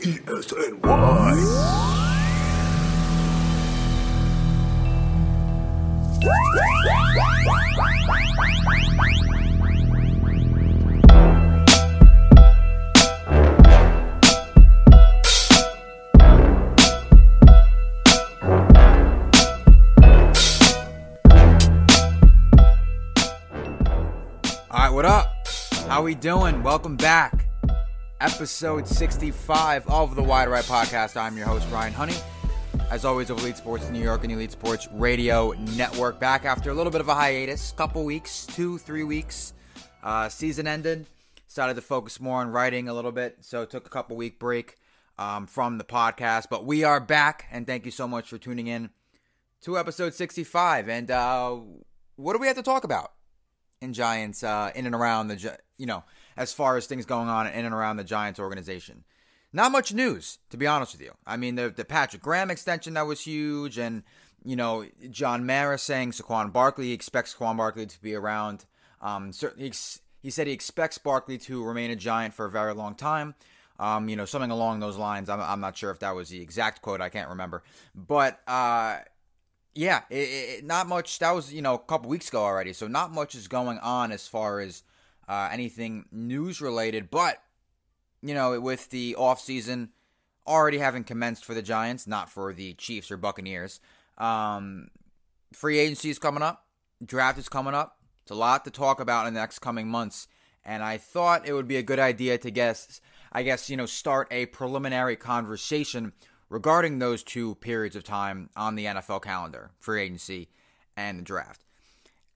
PSNY. All right, what up? How we doing? Welcome back. Episode 65 of the Wide Right Podcast. I'm your host, Ryan Honey. As always, of Elite Sports New York and Elite Sports Radio Network. Back after a little bit of a hiatus, couple weeks, two, three weeks. Uh, season ended. Started to focus more on writing a little bit, so took a couple week break um, from the podcast. But we are back, and thank you so much for tuning in to episode 65. And uh, what do we have to talk about? in Giants uh, in and around the you know as far as things going on in and around the Giants organization. Not much news, to be honest with you. I mean, the the Patrick Graham extension that was huge, and you know John Mara saying Saquon Barkley expects Saquon Barkley to be around. Um, certainly, he said he expects Barkley to remain a Giant for a very long time. Um, you know, something along those lines. I'm, I'm not sure if that was the exact quote. I can't remember, but uh, yeah, it, it, not much. That was you know a couple weeks ago already, so not much is going on as far as uh, anything news related. But you know, with the off season already having commenced for the Giants, not for the Chiefs or Buccaneers. Um, free agency is coming up, draft is coming up. It's a lot to talk about in the next coming months, and I thought it would be a good idea to guess, I guess you know, start a preliminary conversation regarding those two periods of time on the NFL calendar, free agency and the draft.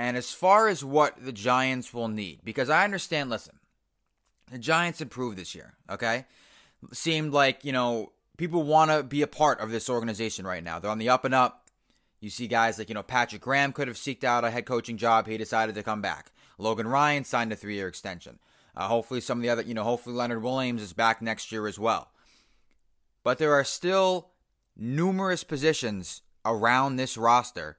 And as far as what the Giants will need, because I understand, listen, the Giants improved this year, okay? Seemed like, you know, people want to be a part of this organization right now. They're on the up and up. You see guys like, you know, Patrick Graham could have seeked out a head coaching job. He decided to come back. Logan Ryan signed a three year extension. Uh, hopefully, some of the other, you know, hopefully Leonard Williams is back next year as well. But there are still numerous positions around this roster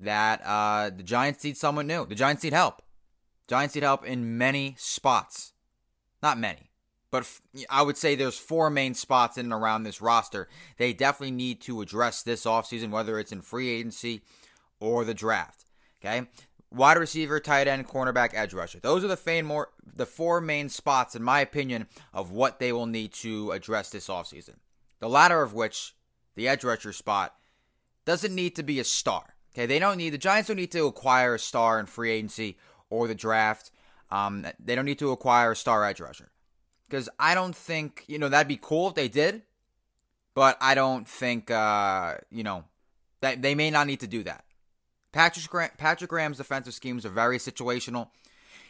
that uh, the Giants need someone new. The Giants need help. Giants need help in many spots. Not many, but f- I would say there's four main spots in and around this roster. They definitely need to address this offseason, whether it's in free agency or the draft. Okay? Wide receiver, tight end, cornerback, edge rusher. Those are the, more, the four main spots, in my opinion, of what they will need to address this offseason. The latter of which, the edge rusher spot, doesn't need to be a star. Okay, they don't need the Giants don't need to acquire a star in free agency or the draft. Um, they don't need to acquire a star edge rusher because I don't think you know that'd be cool if they did, but I don't think uh, you know that they may not need to do that. Patrick Graham, Patrick Graham's defensive schemes are very situational.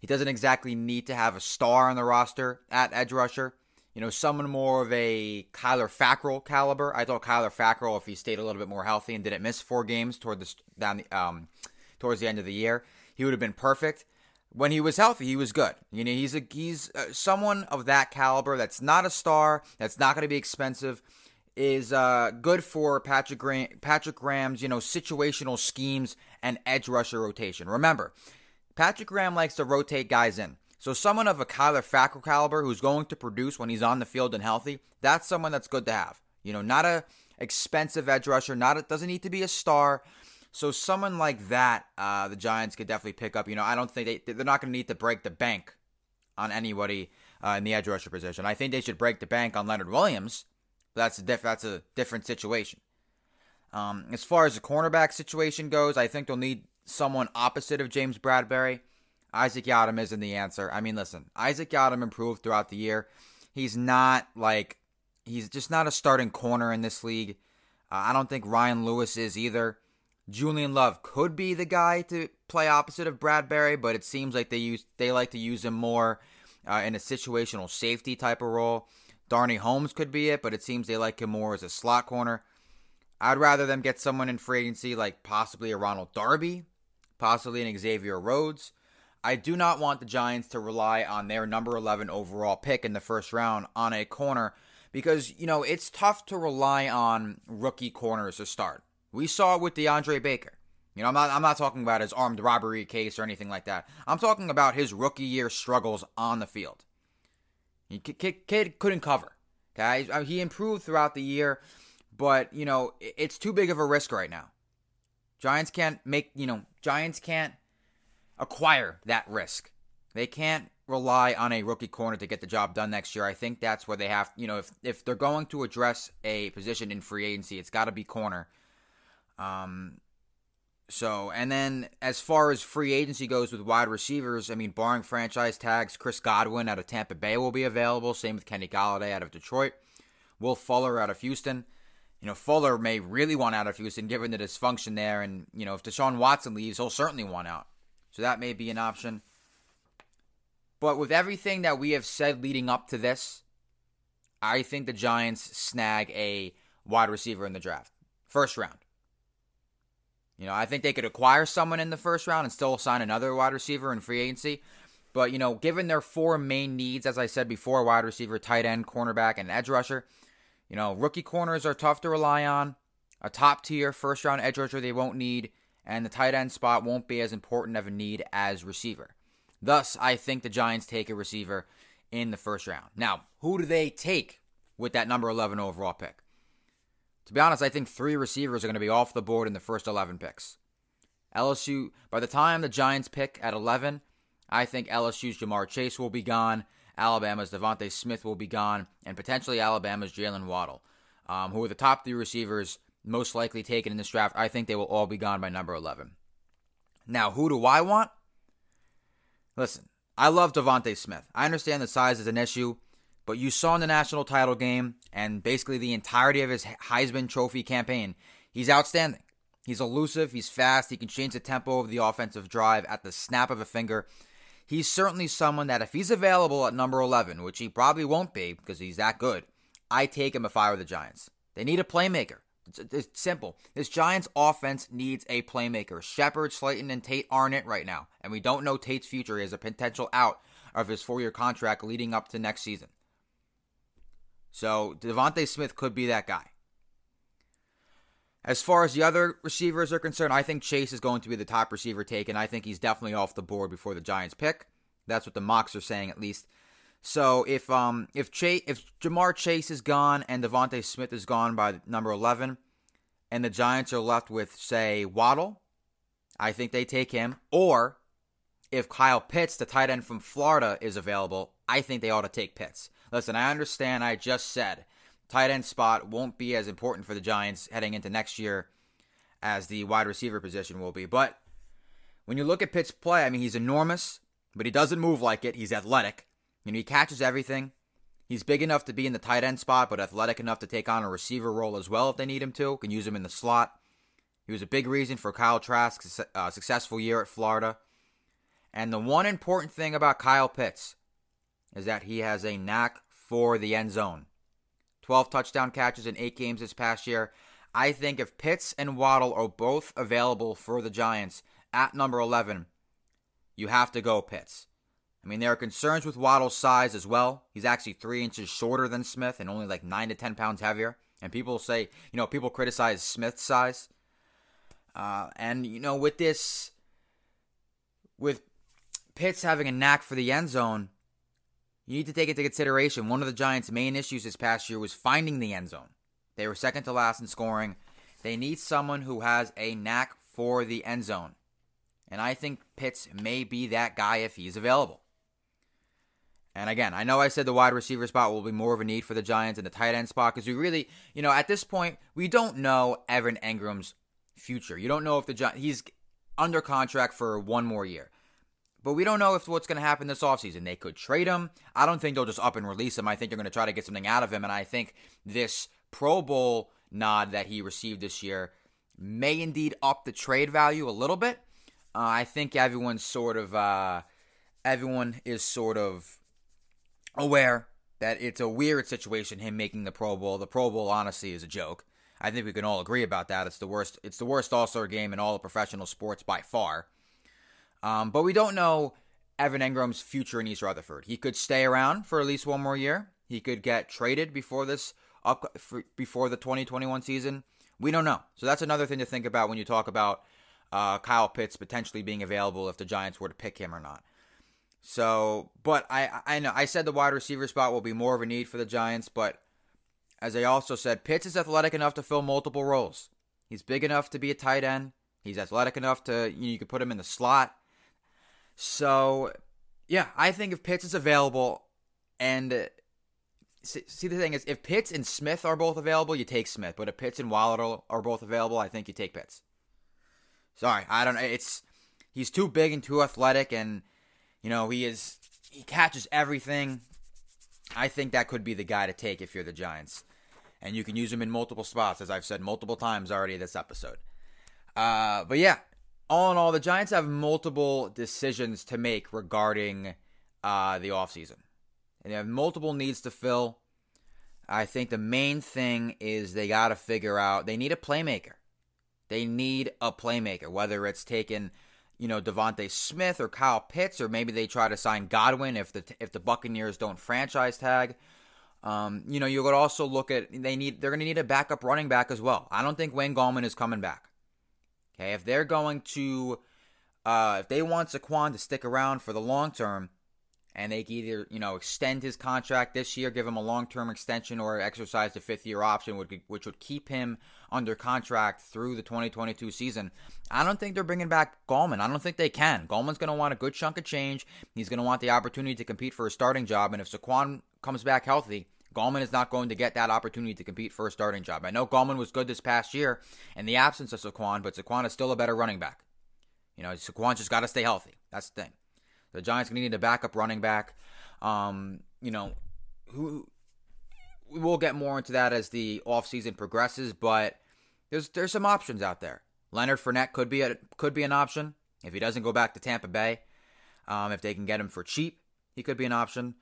He doesn't exactly need to have a star on the roster at edge rusher. You know, someone more of a Kyler Fackrell caliber. I thought Kyler Fackrell, if he stayed a little bit more healthy and didn't miss four games toward the down the, um towards the end of the year, he would have been perfect. When he was healthy, he was good. You know, he's a he's uh, someone of that caliber. That's not a star. That's not going to be expensive. Is uh, good for Patrick Graham, Patrick Graham's you know situational schemes and edge rusher rotation. Remember, Patrick Graham likes to rotate guys in. So someone of a Kyler Fackrell caliber who's going to produce when he's on the field and healthy, that's someone that's good to have. You know, not a expensive edge rusher, not a, doesn't need to be a star. So someone like that, uh, the Giants could definitely pick up. You know, I don't think they they're not going to need to break the bank on anybody uh, in the edge rusher position. I think they should break the bank on Leonard Williams. That's a diff- that's a different situation. Um, as far as the cornerback situation goes, I think they'll need someone opposite of James Bradberry. Isaac Yiadom isn't the answer. I mean, listen, Isaac Yiadom improved throughout the year. He's not like he's just not a starting corner in this league. Uh, I don't think Ryan Lewis is either. Julian Love could be the guy to play opposite of Bradberry, but it seems like they use they like to use him more uh, in a situational safety type of role. Darnay Holmes could be it, but it seems they like him more as a slot corner. I'd rather them get someone in free agency like possibly a Ronald Darby, possibly an Xavier Rhodes. I do not want the Giants to rely on their number 11 overall pick in the first round on a corner because, you know, it's tough to rely on rookie corners to start. We saw it with DeAndre Baker. You know, I'm not I'm not talking about his armed robbery case or anything like that. I'm talking about his rookie year struggles on the field. He, kid, kid couldn't cover. Okay, he improved throughout the year, but you know it's too big of a risk right now. Giants can't make you know Giants can't acquire that risk. They can't rely on a rookie corner to get the job done next year. I think that's where they have, you know, if if they're going to address a position in free agency, it's got to be corner. Um so, and then as far as free agency goes with wide receivers, I mean, barring franchise tags, Chris Godwin out of Tampa Bay will be available. Same with Kenny Golladay out of Detroit. Will Fuller out of Houston. You know, Fuller may really want out of Houston given the dysfunction there. And, you know, if Deshaun Watson leaves, he'll certainly want out. So that may be an option. But with everything that we have said leading up to this, I think the Giants snag a wide receiver in the draft. First round. You know, I think they could acquire someone in the first round and still sign another wide receiver in free agency. But, you know, given their four main needs, as I said before wide receiver, tight end, cornerback, and edge rusher, you know, rookie corners are tough to rely on. A top tier first round edge rusher they won't need, and the tight end spot won't be as important of a need as receiver. Thus, I think the Giants take a receiver in the first round. Now, who do they take with that number 11 overall pick? To be honest, I think three receivers are going to be off the board in the first 11 picks. LSU, by the time the Giants pick at 11, I think LSU's Ja'Marr Chase will be gone, Alabama's DeVonta Smith will be gone, and potentially Alabama's Jaylen Waddle, um, who are the top three receivers most likely taken in this draft. I think they will all be gone by number 11. Now, who do I want? Listen, I love DeVonta Smith. I understand the size is an issue, but you saw in the national title game and basically the entirety of his Heisman Trophy campaign, he's outstanding. He's elusive, he's fast, he can change the tempo of the offensive drive at the snap of a finger. He's certainly someone that if he's available at number 11, which he probably won't be because he's that good, I take him if I were the Giants. They need a playmaker. It's, it's simple. This Giants offense needs a playmaker. Shepard, Slayton, and Tate aren't it right now, and we don't know Tate's future as a potential out of his four-year contract leading up to next season. So DeVonta Smith could be that guy. As far as the other receivers are concerned, I think Chase is going to be the top receiver taken. I think he's definitely off the board before the Giants pick. That's what the mocks are saying, at least. So if um if Chase if Ja'Marr Chase is gone and DeVonta Smith is gone by number eleven, and the Giants are left with say Waddle, I think they take him. Or if Kyle Pitts, the tight end from Florida, is available, I think they ought to take Pitts. Listen, I understand. I just said tight end spot won't be as important for the Giants heading into next year as the wide receiver position will be, but when you look at Pitts' play, I mean, he's enormous, but he doesn't move like it. He's athletic. You know, he catches everything. He's big enough to be in the tight end spot, but athletic enough to take on a receiver role as well if they need him to. Can use him in the slot. He was a big reason for Kyle Trask's uh, successful year at Florida. And the one important thing about Kyle Pitts is that he has a knack for the end zone. 12 touchdown catches in eight games this past year. I think if Pitts and Waddle are both available for the Giants at number 11, you have to go Pitts. I mean, there are concerns with Waddle's size as well. He's actually three inches shorter than Smith and only like nine to 10 pounds heavier. And people say, you know, people criticize Smith's size. Uh, and, you know, with this, with Pitts having a knack for the end zone, you need to take into consideration one of the Giants' main issues this past year was finding the end zone. They were second to last in scoring. They need someone who has a knack for the end zone. And I think Pitts may be that guy if he's available. And again, I know I said the wide receiver spot will be more of a need for the Giants and the tight end spot because we really, you know, at this point, we don't know Evan Engram's future. You don't know if the Giants, he's under contract for one more year. But we don't know if what's going to happen this offseason. They could trade him. I don't think they'll just up and release him. I think they're going to try to get something out of him. And I think this Pro Bowl nod that he received this year may indeed up the trade value a little bit. Uh, I think everyone's sort of, uh, everyone is sort of aware that it's a weird situation him making the Pro Bowl. The Pro Bowl honestly is a joke. I think we can all agree about that. It's the worst. It's the worst All Star game in all of professional sports by far. Um, but we don't know Evan Engram's future in East Rutherford. He could stay around for at least one more year. He could get traded before this up before the 2021 season. We don't know. So that's another thing to think about when you talk about uh, Kyle Pitts potentially being available if the Giants were to pick him or not. So, but I I know I said the wide receiver spot will be more of a need for the Giants, but as I also said, Pitts is athletic enough to fill multiple roles. He's big enough to be a tight end. He's athletic enough to you, know, you could put him in the slot. So, yeah, I think if Pitts is available, and uh, see, the thing is, if Pitts and Smith are both available, you take Smith. But if Pitts and Waller are both available, I think you take Pitts. Sorry, I don't know. It's he's too big and too athletic, and you know he is he catches everything. I think that could be the guy to take if you're the Giants, and you can use him in multiple spots, as I've said multiple times already this episode. Uh, but yeah, all in all, the Giants have multiple decisions to make regarding uh, the offseason. And they have multiple needs to fill. I think the main thing is they got to figure out they need a playmaker. They need a playmaker, whether it's taking, you know, DeVonta Smith or Kyle Pitts, or maybe they try to sign Godwin if the if the Buccaneers don't franchise tag. Um, you know, you could also look at they need they're going to need a backup running back as well. I don't think Wayne Gallman is coming back. Okay, if they're going to, uh, if they want Saquon to stick around for the long term, and they can either you know extend his contract this year, give him a long term extension, or exercise the fifth year option, which would keep him under contract through the 2022 season. I don't think they're bringing back Gallman. I don't think they can. Gallman's going to want a good chunk of change. He's going to want the opportunity to compete for a starting job, and if Saquon comes back healthy, Gallman is not going to get that opportunity to compete for a starting job. I know Gallman was good this past year in the absence of Saquon, but Saquon is still a better running back. You know, Saquon just got to stay healthy. That's the thing. The Giants going to need a backup running back. Um, you know, who we'll get more into that as the offseason progresses, but there's there's some options out there. Leonard Fournette could be a, could be an option if he doesn't go back to Tampa Bay. Um, if they can get him for cheap, he could be an option.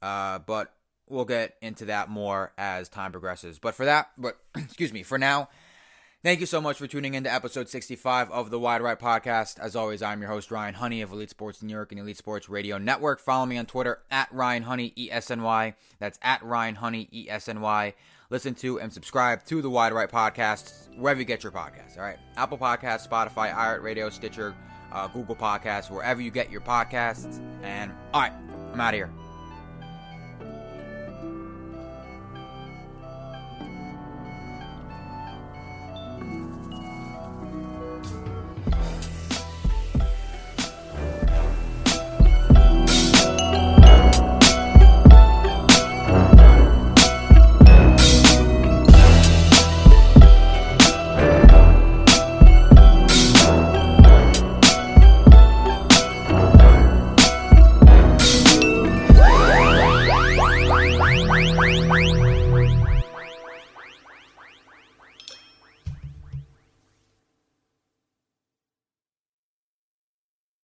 Uh, but we'll get into that more as time progresses. But for that, but excuse me, for now, thank you so much for tuning in to episode 65 of the Wide Right Podcast. As always, I'm your host, Ryan Honey of Elite Sports New York and Elite Sports Radio Network. Follow me on Twitter at Ryan Honey ESNY. That's at Ryan Honey ESNY. Listen to and subscribe to the Wide Right Podcast wherever you get your podcasts. All right, Apple Podcasts, Spotify, iHeartRadio, Stitcher, uh, Google Podcasts, wherever you get your podcasts. And all right, I'm out of here.